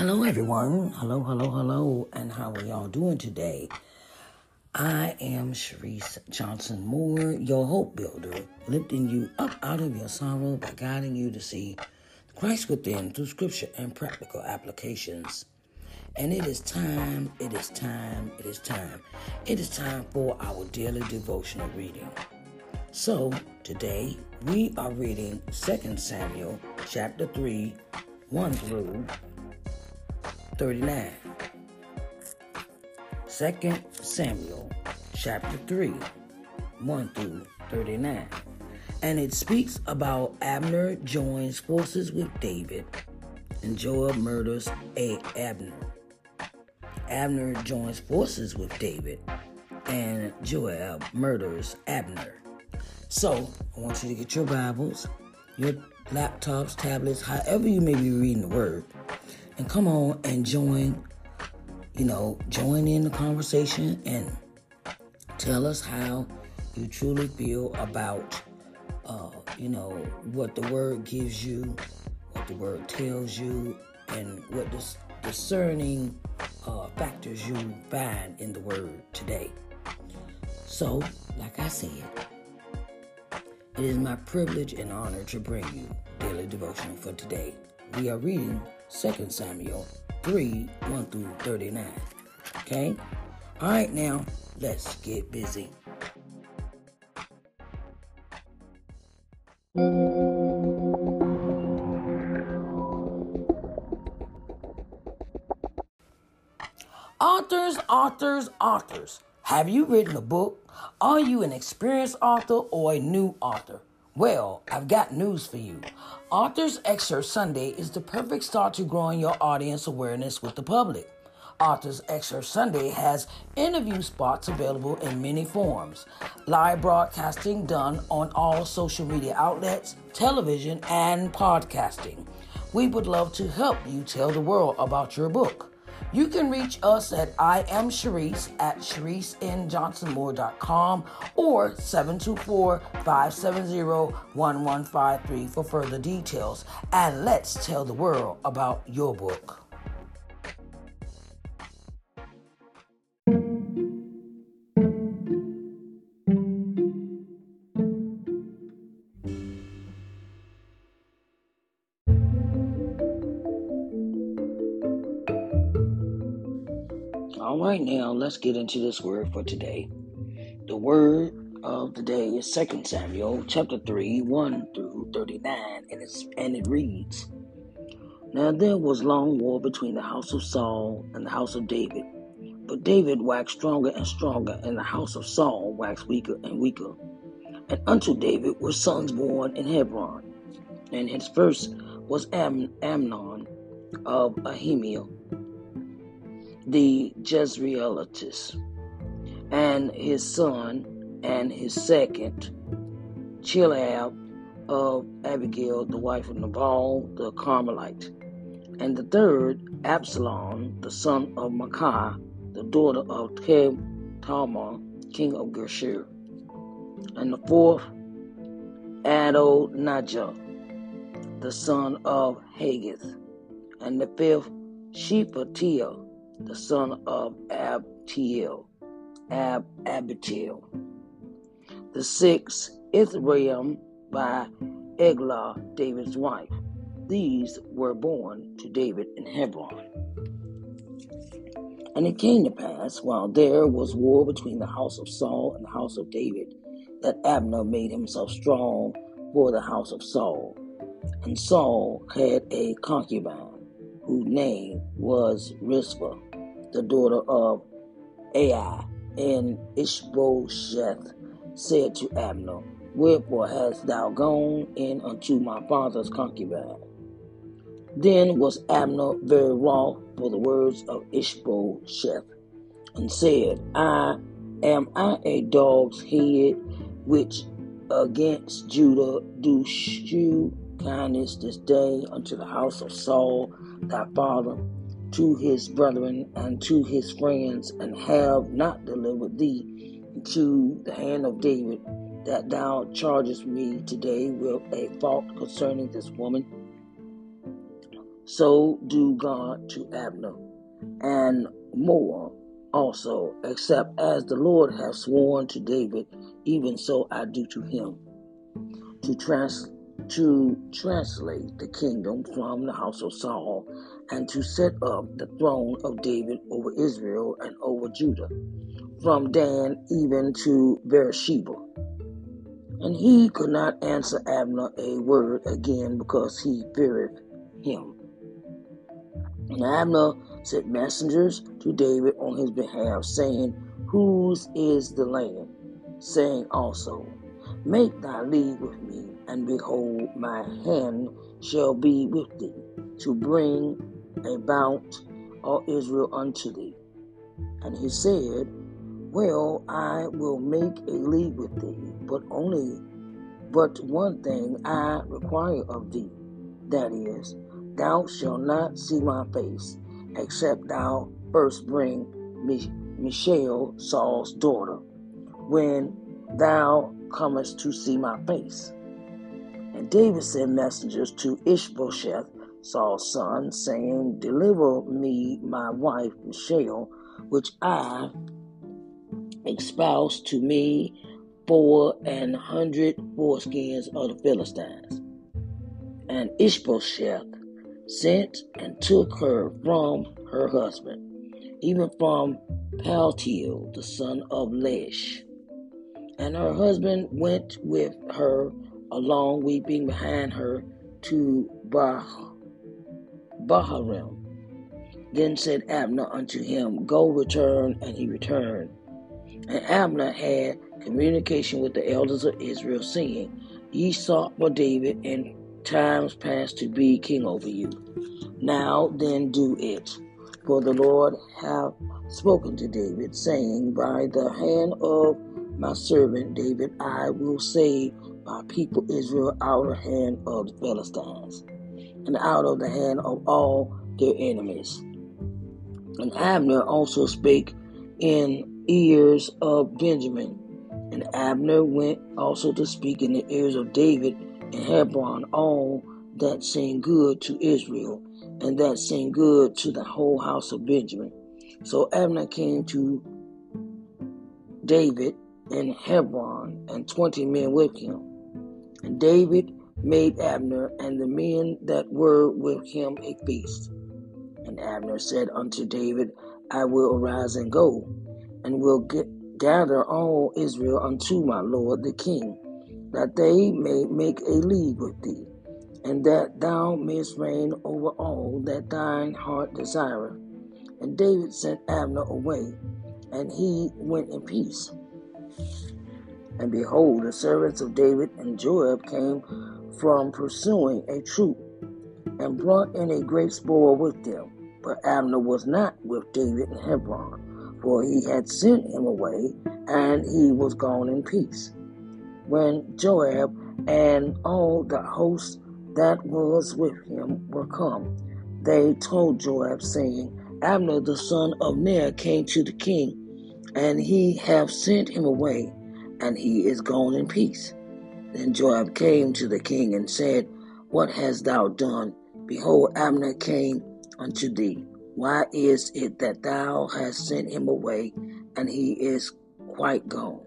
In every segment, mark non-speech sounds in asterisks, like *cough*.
Hello, everyone. Hello, hello, hello. And how are y'all doing today? I am Sharise Johnson Moore, your hope builder, lifting you up out of your sorrow by guiding you to see Christ within through scripture and practical applications. And it is time, it is time, it is time. It is time for our daily devotional reading. So, today we are reading 2 Samuel chapter 3, 1 through 39. 2 Samuel chapter 3, 1 through 39. And it speaks about Abner joins forces with David and Joab murders a Abner. Abner joins forces with David and Joab murders Abner. So, I want you to get your Bibles, your laptops, tablets, however you may be reading the word, and come on and join, you know, join in the conversation and tell us how you truly feel about, uh, you know, what the word gives you, what the word tells you, and what dis- discerning uh, factors you find in the word today. So, like I said, it is my privilege and honor to bring you daily devotion for today. We are reading 2 Samuel 3 1 through 39. Okay? All right, now let's get busy. Authors, authors, authors. Have you written a book? Are you an experienced author or a new author? Well, I've got news for you. Authors Excerpt Sunday is the perfect start to growing your audience awareness with the public. Authors Excerpt Sunday has interview spots available in many forms live broadcasting done on all social media outlets, television, and podcasting. We would love to help you tell the world about your book. You can reach us at I am Sharise at ShariceNJohnsonMoore.com or 724-570-1153 for further details. And let's tell the world about your book. Right, now let's get into this word for today. The word of the day is 2 Samuel chapter 3, 1 through 39, and, it's, and it reads Now there was long war between the house of Saul and the house of David. But David waxed stronger and stronger, and the house of Saul waxed weaker and weaker. And unto David were sons born in Hebron. And his first was Am- Amnon of Ahimael the Jezreelites, and his son, and his second, Chileab of Abigail, the wife of Nabal the Carmelite, and the third, Absalom, the son of Maacah, the daughter of Talmai, king of Geshur, and the fourth, Adonijah, the son of Haggith, and the fifth, Shephatiah, the son of Abtiel, Ab Abitel. The sixth, Ithream by Eglah, David's wife. These were born to David in Hebron. And it came to pass, while there was war between the house of Saul and the house of David, that Abner made himself strong for the house of Saul. And Saul had a concubine, whose name was Rizpah the daughter of Ai, and Ishbosheth said to Abner, Wherefore hast thou gone in unto my father's concubine? Then was Abner very wroth for the words of Ishbosheth, and said, I am I a dog's head which against Judah do shew kindness this day unto the house of Saul thy father? To his brethren and to his friends, and have not delivered thee into the hand of David, that thou chargest me today with a fault concerning this woman. so do God to Abner, and more also, except as the Lord hath sworn to David, even so I do to him. To trans to translate the kingdom from the house of Saul, and to set up the throne of David over Israel and over Judah, from Dan even to Beersheba. And he could not answer Abner a word again because he feared him. And Abner sent messengers to David on his behalf, saying, Whose is the land? Saying also, Make thy league with me, and behold, my hand shall be with thee, to bring about all Israel unto thee. And he said, Well, I will make a league with thee, but only but one thing I require of thee, that is, Thou shalt not see my face, except thou first bring Michal, Saul's daughter, when thou comest to see my face. And David sent messengers to Ishbosheth, Saul's son, saying, Deliver me my wife Michal, which I espoused to me for an hundred foreskins of the Philistines. And Ishbosheth sent and took her from her husband, even from Paltiel, the son of Laish. And her husband went with her along, weeping behind her to bah- Bahurim. Then said Abner unto him, Go return, and he returned. And Abner had communication with the elders of Israel, saying, Ye sought for David in times past to be king over you. Now then do it. For the Lord hath spoken to David, saying, By the hand of my servant David, I will save people Israel out of the hand of the Philistines, and out of the hand of all their enemies. And Abner also spake in ears of Benjamin. And Abner went also to speak in the ears of David in Hebron all that seemed good to Israel, and that seemed good to the whole house of Benjamin. So Abner came to David in Hebron, and twenty men with him. And David made Abner and the men that were with him a feast. And Abner said unto David, I will arise and go, and will get, gather all Israel unto my lord the king that they may make a league with thee, and that thou mayest reign over all that thine heart desireth. And David sent Abner away, and he went in peace. And behold, the servants of David and Joab came from pursuing a troop, and brought in a great spoil with them. But Abner was not with David in Hebron, for he had sent him away, and he was gone in peace when Joab and all the host that was with him were come. They told Joab, saying, Abner the son of Ner came to the king, and he have sent him away, and he is gone in peace. Then Joab came to the king and said, What hast thou done? Behold, Abner came unto thee. Why is it that thou hast sent him away, and he is quite gone?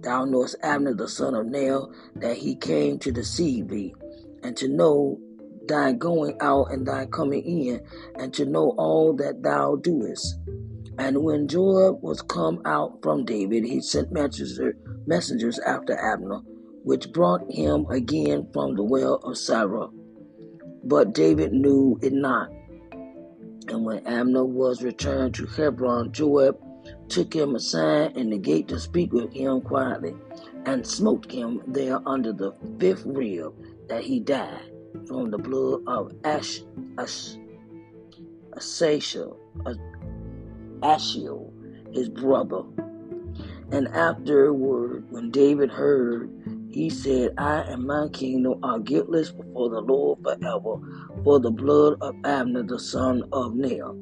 Thou knowest Abner the son of Ner, that he came to deceive thee, and to know thy going out and thy coming in, and to know all that thou doest. And when Joab was come out from David, he sent messenger, messengers after Abner, which brought him again from the well of Sarah. But David knew it not. And when Abner was returned to Hebron, Joab took him aside in the gate to speak with him quietly, and smote him there under the fifth rib, that he died from the blood of Ash, Ash, Asashel, Ashiel, his brother. And afterward, when David heard, he said, I and my kingdom are guiltless before the Lord forever for the blood of Abner the son of Ner.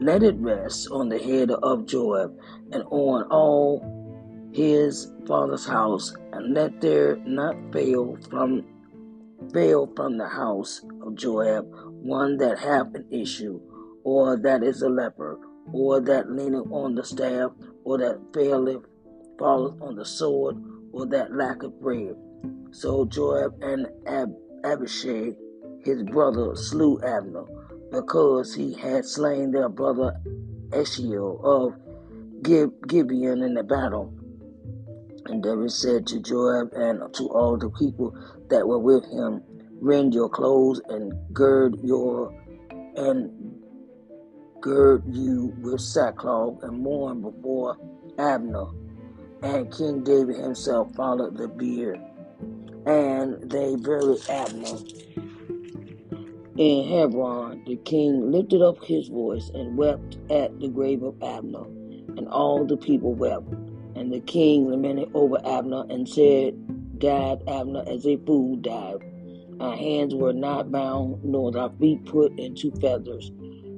Let it rest on the head of Joab and on all his father's house, and let there not fail from fail from the house of Joab one that hath an issue, or that is a leper, or that leaneth on the staff, or that faileth, falleth on the sword, or that lacketh bread. So Joab and Ab- Abishai, his brother, slew Abner, because he had slain their brother Ashiel of Gibeon in the battle. And David said to Joab and to all the people that were with him, Rend your clothes and gird your and gird you with sackcloth and mourn before Abner. And King David himself followed the bier. And they buried Abner. In Hebron, the king lifted up his voice and wept at the grave of Abner, and all the people wept. And the king lamented over Abner and said, Died Abner as a fool died. Our hands were not bound, nor our feet put into feathers,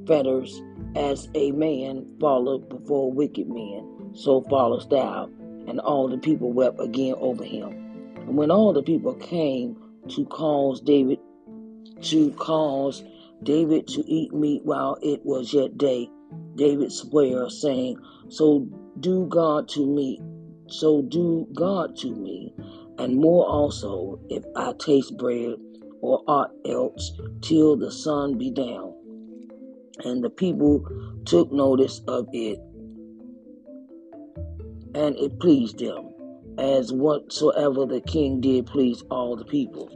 fetters, as a man falleth before wicked men, so fallest thou. And all the people wept again over him. And when all the people came to cause David to cause David to eat meat while it was yet day, David sware, saying, So do God to me, so do God to me, and more also, if I taste bread or aught else, till the sun be down. And the people took notice of it, and it pleased them, as whatsoever the king did please all the people.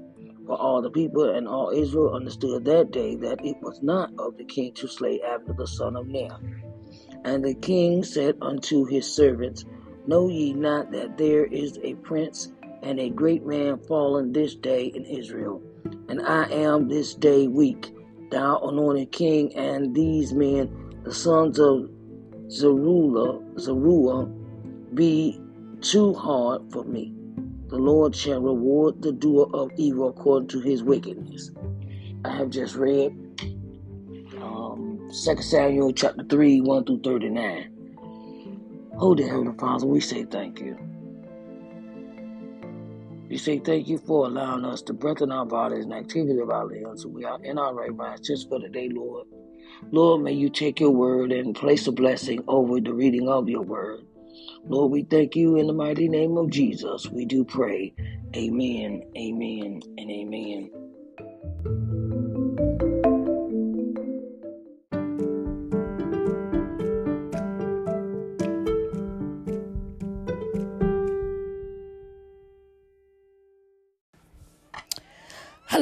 For all the people and all Israel understood that day that it was not of the king to slay Abner the son of Ner. And the king said unto his servants, Know ye not that there is a prince and a great man fallen this day in Israel? And I am this day weak, thou anointed king, and these men, the sons of Zeruiah, Zeruiah, be too hard for me. The Lord shall reward the doer of evil according to his wickedness. I have just read um, 2 Samuel chapter 3, 1 through 39. Holy Heavenly Father, we say thank you. We say thank you for allowing us to breath in our bodies and activity of our limbs we are in our right minds just for today, Lord. Lord, may you take your word and place a blessing over the reading of your word. Lord, we thank you in the mighty name of Jesus. We do pray. Amen, amen, and amen.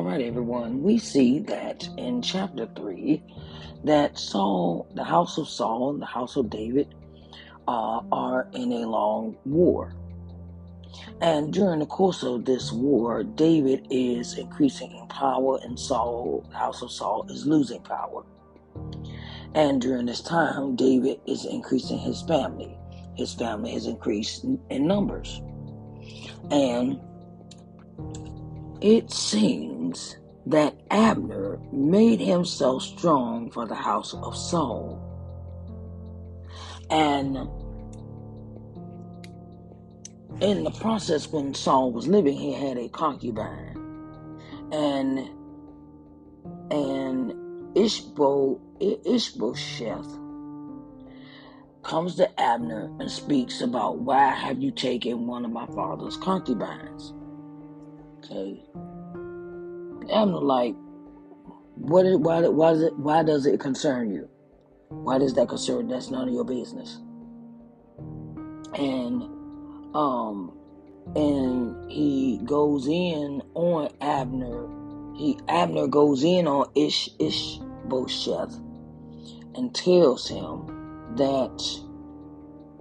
All right, everyone. We see that in chapter 3 that Saul, the house of Saul, and the house of David, uh, are in a long war. And during the course of this war, David is increasing in power, and Saul, the house of Saul, is losing power. And during this time, David is increasing his family. His family has increased in numbers. And it seems that Abner made himself strong for the house of Saul. And in the process when Saul was living, he had a concubine, and and Ishbo Ishbosheth comes to Abner and speaks about why have you taken one of my father's concubines? Okay, Abner like, what? Is, why? Why does it? Why does it concern you? Why does that concern? That's none of your business. And um, and he goes in on Abner. He Abner goes in on Ish Ish Ishbosheth and tells him that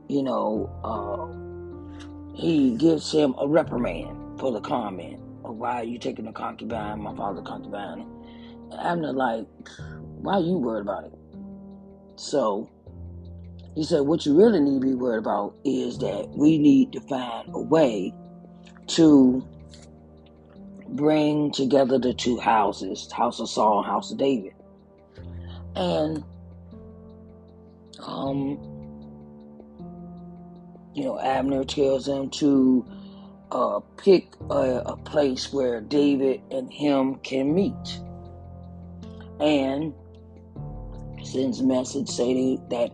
you know uh, he gives him a reprimand for the comment why are you taking the concubine, my father's concubine. And Abner like, why are you worried about it? So he said, What you really need to be worried about is that we need to find a way to bring together the two houses, house of Saul and house of David. And um you know, Abner tells them to uh, pick a, a place where David and him can meet. And sends a message saying that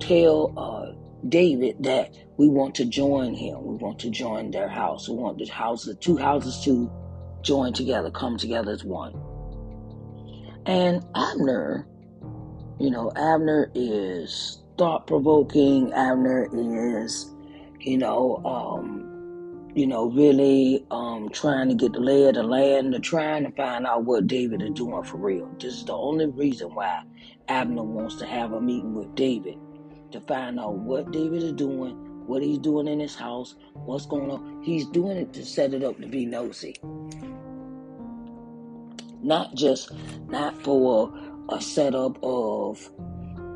tell uh, David that we want to join him. We want to join their house. We want the house, the two houses to join together, come together as one. And Abner, you know, Abner is thought provoking. Abner is, you know, um, you know, really um, trying to get the lay of the land and trying to find out what David is doing for real. This is the only reason why Abner wants to have a meeting with David to find out what David is doing, what he's doing in his house, what's going on. He's doing it to set it up to be nosy. Not just not for a setup of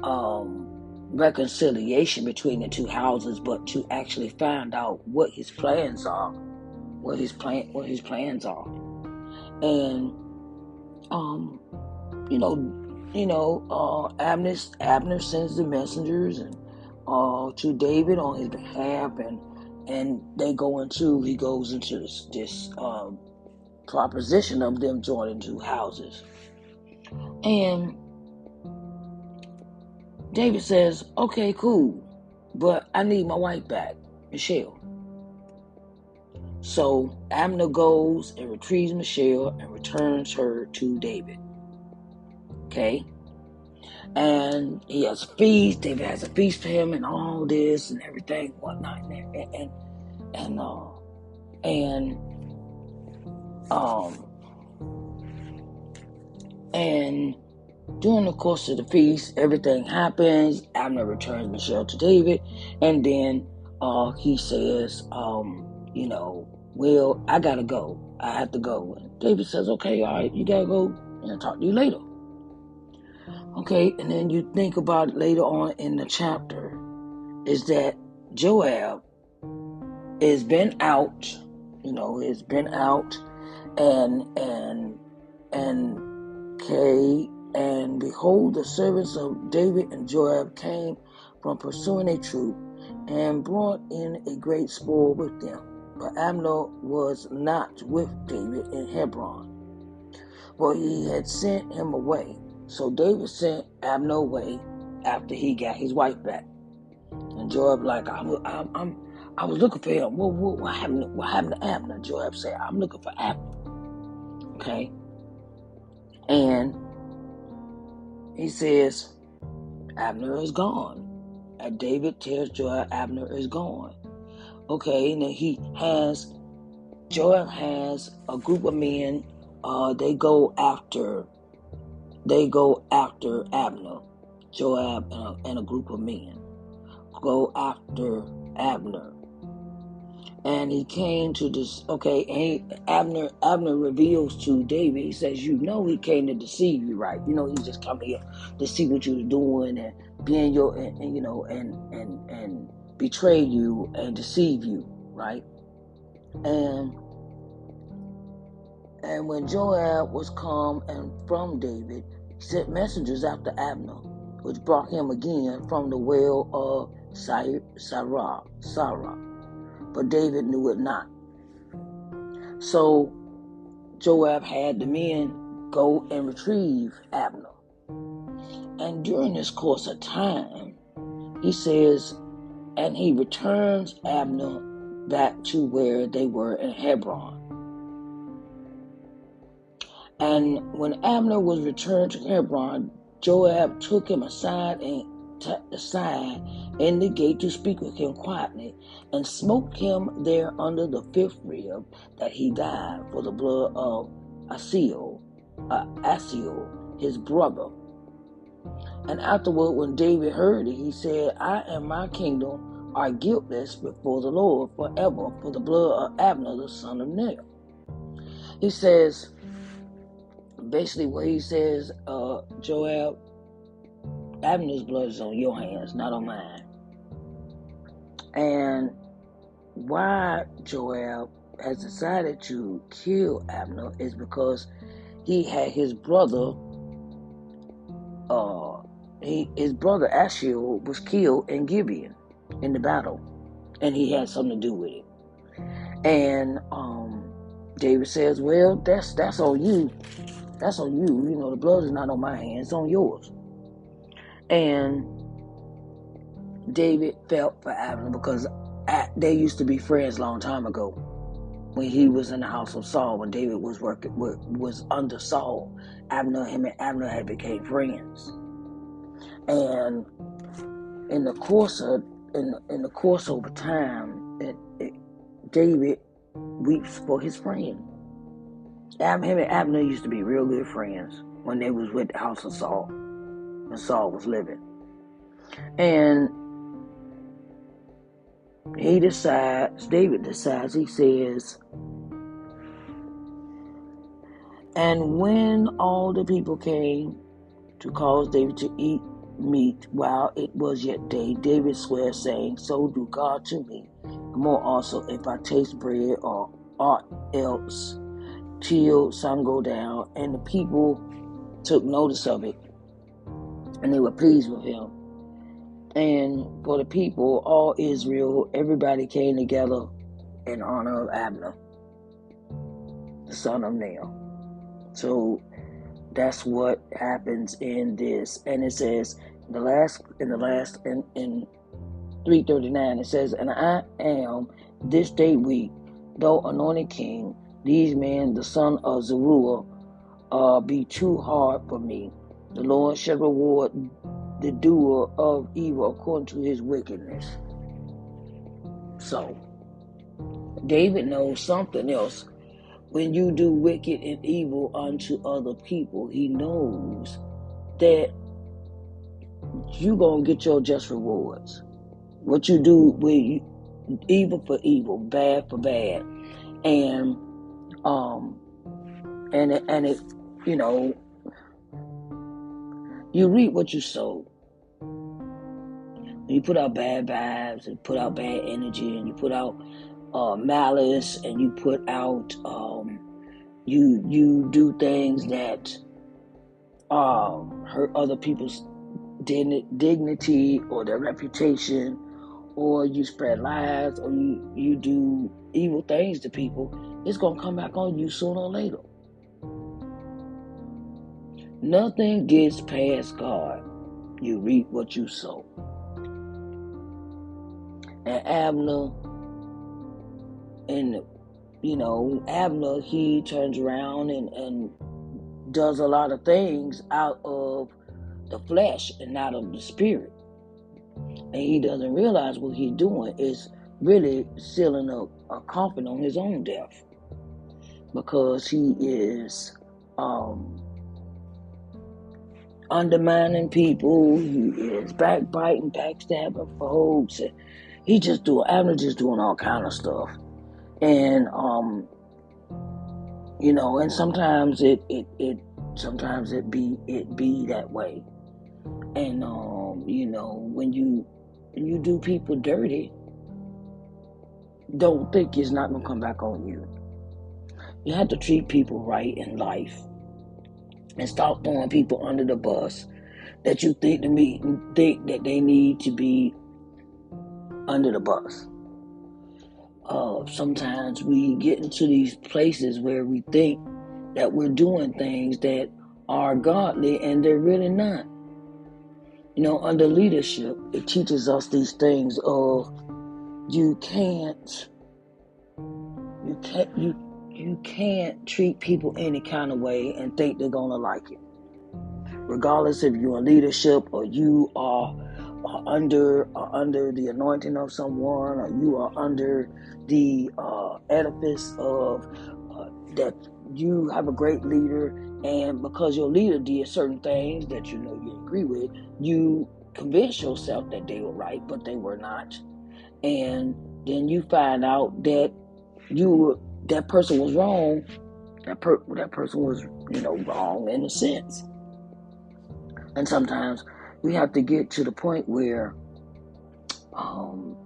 um, reconciliation between the two houses, but to actually find out what his plans are, what his plan, what his plans are, and um, you know, you know, uh, Abner, Abner sends the messengers and uh, to David on his behalf, and and they go into he goes into this, this um, proposition of them joining two houses, and David says, "Okay, cool, but I need my wife back, Michelle." So Abner goes and retrieves Michelle and returns her to David. Okay. And he has a feast. David has a feast for him and all this and everything, whatnot. And and and uh and um and during the course of the feast, everything happens. Abner returns Michelle to David, and then uh he says, um, you know, well, I gotta go. I have to go. And David says, okay, all right, you gotta go, and I'll talk to you later. Okay, and then you think about later on in the chapter is that Joab has been out, you know, has been out and and and okay, and behold the servants of David and Joab came from pursuing a troop and brought in a great spoil with them. But Abner was not with David in Hebron, for he had sent him away. So David sent Abner away after he got his wife back. And Joab like, I'm, I'm, I'm I was looking for him. What, what, what happened? What happened to Abner? Joab said, I'm looking for Abner. Okay, and he says, Abner is gone. And David tells Joab Abner is gone. Okay, and then he has Joab has a group of men. Uh, they go after they go after Abner. Joab and a, and a group of men go after Abner. And he came to this, okay, Abner, Abner reveals to David, he says, you know he came to deceive you, right? You know he just come here to see what you're doing and being your, and, and you know, and, and, and betray you and deceive you, right? And and when Joab was come and from David, sent messengers after Abner, which brought him again from the well of Sarah, Sarah, but David knew it not. So Joab had the men go and retrieve Abner. And during this course of time, he says, and he returns Abner back to where they were in Hebron. And when Abner was returned to Hebron, Joab took him aside and aside in the gate to speak with him quietly, and smote him there under the fifth rib, that he died for the blood of Asiel, uh, Asiel, his brother. And afterward, when David heard it, he said, I and my kingdom are guiltless before the Lord forever for the blood of Abner, the son of Ner. He says, basically, what he says, uh, Joab, Abner's blood is on your hands, not on mine. And why Joab has decided to kill Abner is because he had his brother, uh, he, his brother Ashiel was killed in Gibeon in the battle, and he had something to do with it. And um, David says, "Well, that's that's on you. That's on you. You know, the blood is not on my hands; it's on yours." And David felt for Abner because they used to be friends a long time ago when he was in the house of Saul, when David was working was under Saul, Abner, him and Abner had became friends. And in the course of in in the course over time, it, it, David weeps for his friend. Ab, him and Abner used to be real good friends when they was with the house of Saul when Saul was living. And he decides, David decides, he says, and when all the people came to cause David to eat meat while it was yet day, David swears, saying, So do God to me, more also if I taste bread or aught else till sun go down. And the people took notice of it and they were pleased with him. And for the people, all Israel, everybody came together in honor of Abner, the son of Ner. So that's what happens in this. And it says the last in the last in, in 339 it says, And I am this day weak, though anointed king, these men, the son of Zeruiah, uh, be too hard for me. The Lord shall reward the doer of evil according to his wickedness. So, David knows something else. When you do wicked and evil unto other people, he knows that you're going to get your just rewards. What you do with evil for evil, bad for bad. And, um, and and it, you know, you reap what you sow. When you put out bad vibes and put out bad energy and you put out uh, malice and you put out um, you you do things that um, hurt other people's dignity or their reputation or you spread lies or you, you do evil things to people, it's to come back on you sooner or later. Nothing gets past God. You reap what you sow. And Abner, and you know, Abner, he turns around and, and does a lot of things out of the flesh and not of the spirit. And he doesn't realize what he's doing is really sealing up a coffin on his own death. Because he is um, undermining people. He is backbiting, backstabbing folks. He just doing, Abner just doing all kind of stuff. And, um, you know, and sometimes it, it, it, sometimes it be, it be that way. And, um, you know, when you, when you do people dirty, don't think it's not going to come back on you. You have to treat people right in life and stop throwing people under the bus that you think to me think that they need to be under the bus. uh, sometimes we get into these places where we think that we're doing things that are godly and they're really not. You know, under leadership, it teaches us these things of you can't you can't you you can't treat people any kind of way and think they're gonna like it. Regardless if you're in leadership or you are, are under are under the anointing of someone or you are under the uh, edifice of uh, that you have a great leader and because your leader did certain things that you know you agree with, you convince yourself that they were right, but they were not. And then you find out that you that person was wrong. That per, that person was you know wrong in a sense. And sometimes we have to get to the point where um,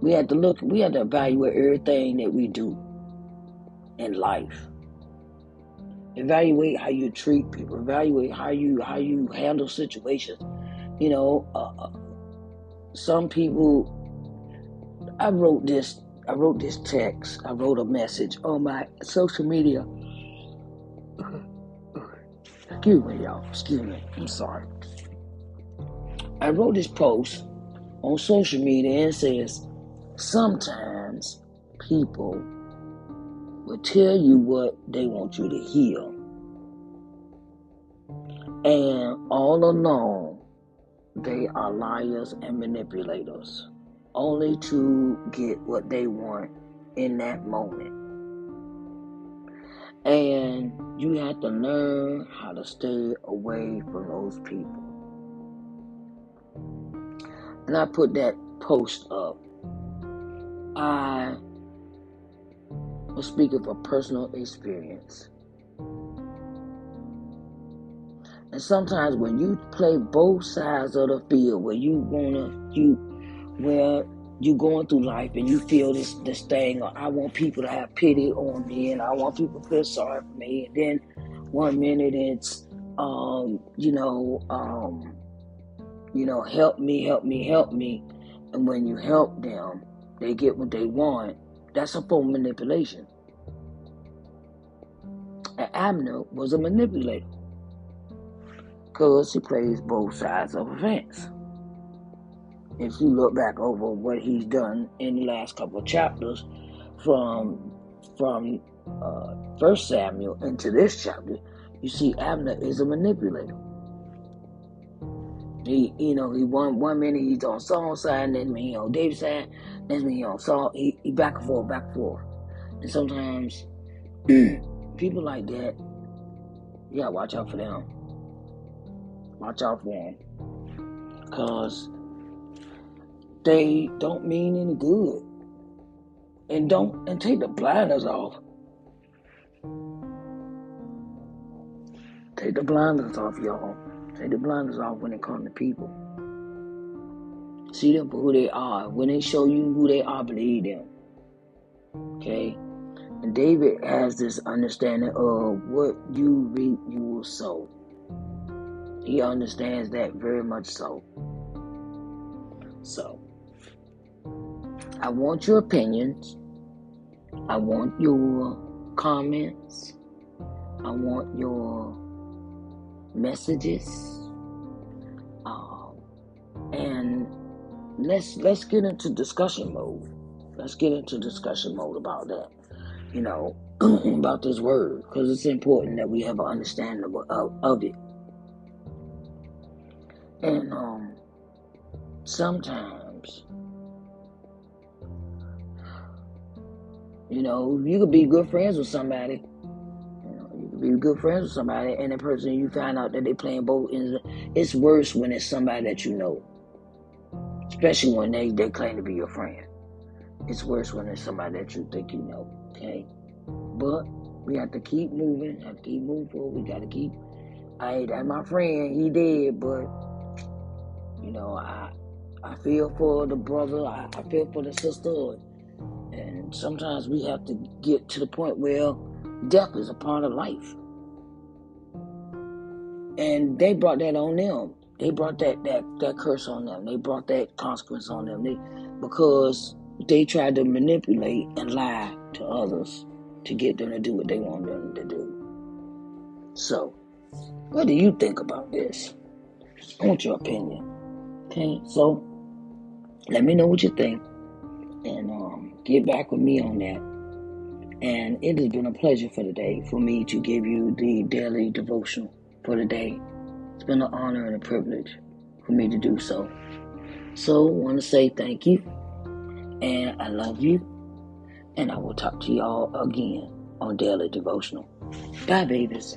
we have to look, we have to evaluate everything that we do in life. Evaluate how you treat people. Evaluate how you how you handle situations. You know, uh, uh some people. I wrote this. I wrote this text. I wrote a message on my social media. Excuse me, y'all. Excuse me. I'm sorry. I wrote this post on social media and says, sometimes people will tell you what they want you to hear. And all along, they are liars and manipulators, only to get what they want in that moment. And you have to learn how to stay away from those people. And I put that post up. I was speaking from personal experience. And sometimes when you play both sides of the field, where you wanna you where you're going through life and you feel this this thing, or I want people to have pity on me, and I want people to feel sorry for me, and then one minute it's um, you know, um, you know, help me, help me, help me, and when you help them, they get what they want, that's a form of manipulation. And Abner was a manipulator because he plays both sides of fence. If you look back over what he's done in the last couple of chapters, from from uh, First Samuel into this chapter, you see Abner is a manipulator. He, you know, he one one minute he's on Saul's side, next minute he on David's side, next minute he on Saul. He, he back and forth, back and forth, and sometimes *clears throat* people like that, gotta watch out for them. Watch out for them, cause they don't mean any good, and don't and take the blinders off. Take the blinders off, y'all. Take the blinders off when it comes to people. See them for who they are. When they show you who they are, believe them. Okay? And David has this understanding of what you reap, you will sow. He understands that very much so. So, I want your opinions. I want your comments. I want your messages. Um, and let's let's get into discussion mode. Let's get into discussion mode about that. You know, *clears throat* about this word because it's important that we have an understanding of, of, of it. And um, sometimes, you know, you could be good friends with somebody You know, you could be good friends with somebody, and the person you find out that they playing both ends. It's worse when it's somebody that you know, especially when they they claim to be your friend. It's worse when it's somebody that you think you know. Okay, but we have to keep moving. Have to keep moving forward. We got to keep. I that's my friend. He did, but you know I I feel for the brother. I, I feel for the sister. And sometimes we have to get to the point where Death is a part of life. And they brought that on them. They brought that that that curse on them. They brought that consequence on them. They because they tried to manipulate and lie to others to get them to do what they want them to do. So, what do you think about this? I want your opinion. Okay, so let me know what you think and get back with me on that. And it has been a pleasure for today for me to give you the daily devotional for the day. It's been an honor and a privilege for me to do so. So, want to say thank you, and I love you, and I will talk to y'all again on Daily Devotional. Bye, babies.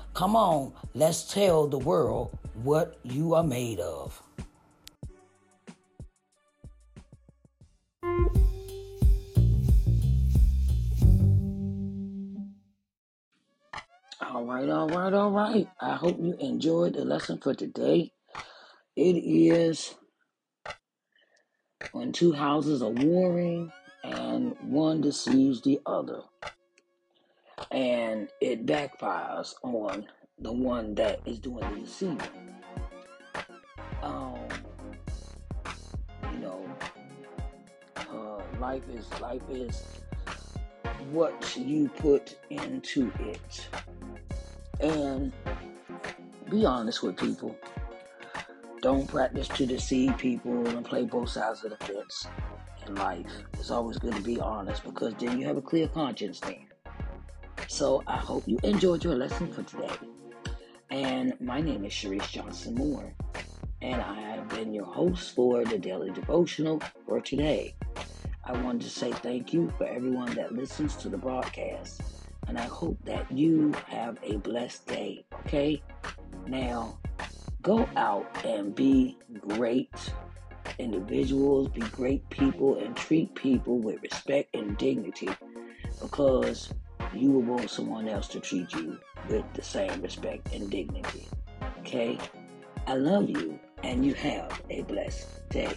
Come on, let's tell the world what you are made of. All right, all right, all right. I hope you enjoyed the lesson for today. It is when two houses are warring and one deceives the other and it backfires on the one that is doing the deceiving. Um, you know, uh, life is life is what you put into it, and be honest with people. Don't practice to deceive people and play both sides of the fence in life. It's always good to be honest because then you have a clear conscience then. So I hope you enjoyed your lesson for today. And my name is Sharise Johnson Moore, and I have been your host for the Daily Devotional for today. I wanted to say thank you for everyone that listens to the broadcast, and I hope that you have a blessed day, okay? Now, go out and be great individuals, be great people, and treat people with respect and dignity because you will want someone else to treat you with the same respect and dignity. Okay? I love you, and you have a blessed day.